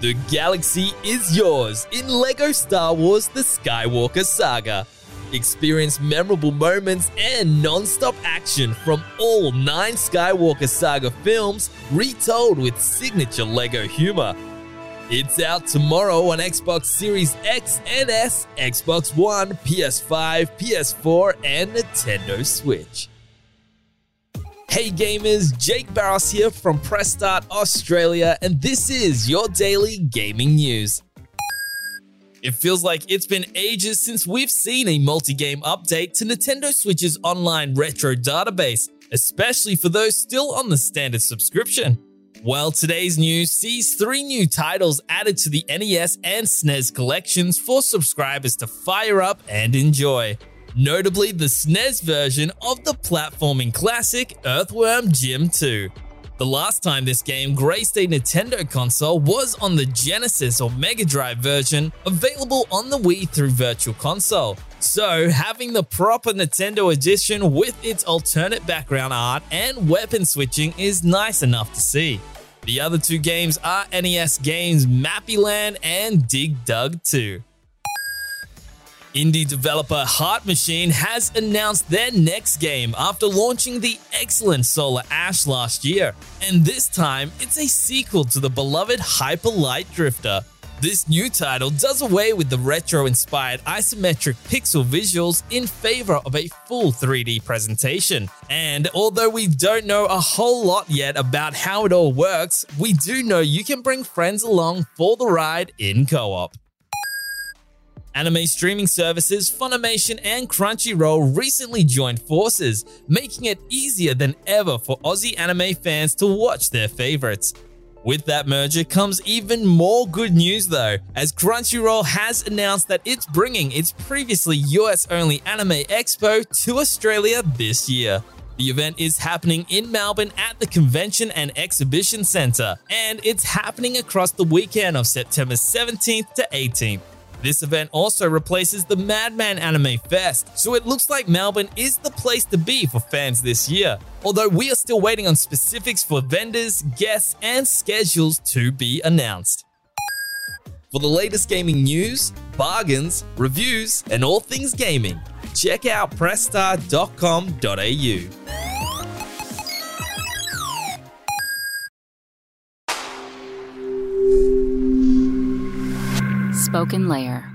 The galaxy is yours in LEGO Star Wars The Skywalker Saga. Experience memorable moments and non stop action from all nine Skywalker Saga films retold with signature LEGO humor. It's out tomorrow on Xbox Series X and S, Xbox One, PS5, PS4, and Nintendo Switch. Hey gamers, Jake Barros here from Press Start Australia, and this is your daily gaming news. It feels like it's been ages since we've seen a multi game update to Nintendo Switch's online retro database, especially for those still on the standard subscription. Well, today's news sees three new titles added to the NES and SNES collections for subscribers to fire up and enjoy notably the SNES version of the platforming classic Earthworm Jim 2. The last time this game graced a Nintendo console was on the Genesis or Mega Drive version, available on the Wii through Virtual Console. So, having the proper Nintendo edition with its alternate background art and weapon switching is nice enough to see. The other two games are NES games Mappy Land and Dig Dug 2. Indie developer Heart Machine has announced their next game after launching the excellent Solar Ash last year, and this time it's a sequel to the beloved Hyper Light Drifter. This new title does away with the retro inspired isometric pixel visuals in favor of a full 3D presentation. And although we don't know a whole lot yet about how it all works, we do know you can bring friends along for the ride in co op. Anime streaming services Funimation and Crunchyroll recently joined forces, making it easier than ever for Aussie anime fans to watch their favorites. With that merger comes even more good news though, as Crunchyroll has announced that it's bringing its previously US only Anime Expo to Australia this year. The event is happening in Melbourne at the Convention and Exhibition Centre, and it's happening across the weekend of September 17th to 18th. This event also replaces the Madman Anime Fest, so it looks like Melbourne is the place to be for fans this year. Although we are still waiting on specifics for vendors, guests, and schedules to be announced. For the latest gaming news, bargains, reviews, and all things gaming, check out pressstart.com.au. SpokenLayer.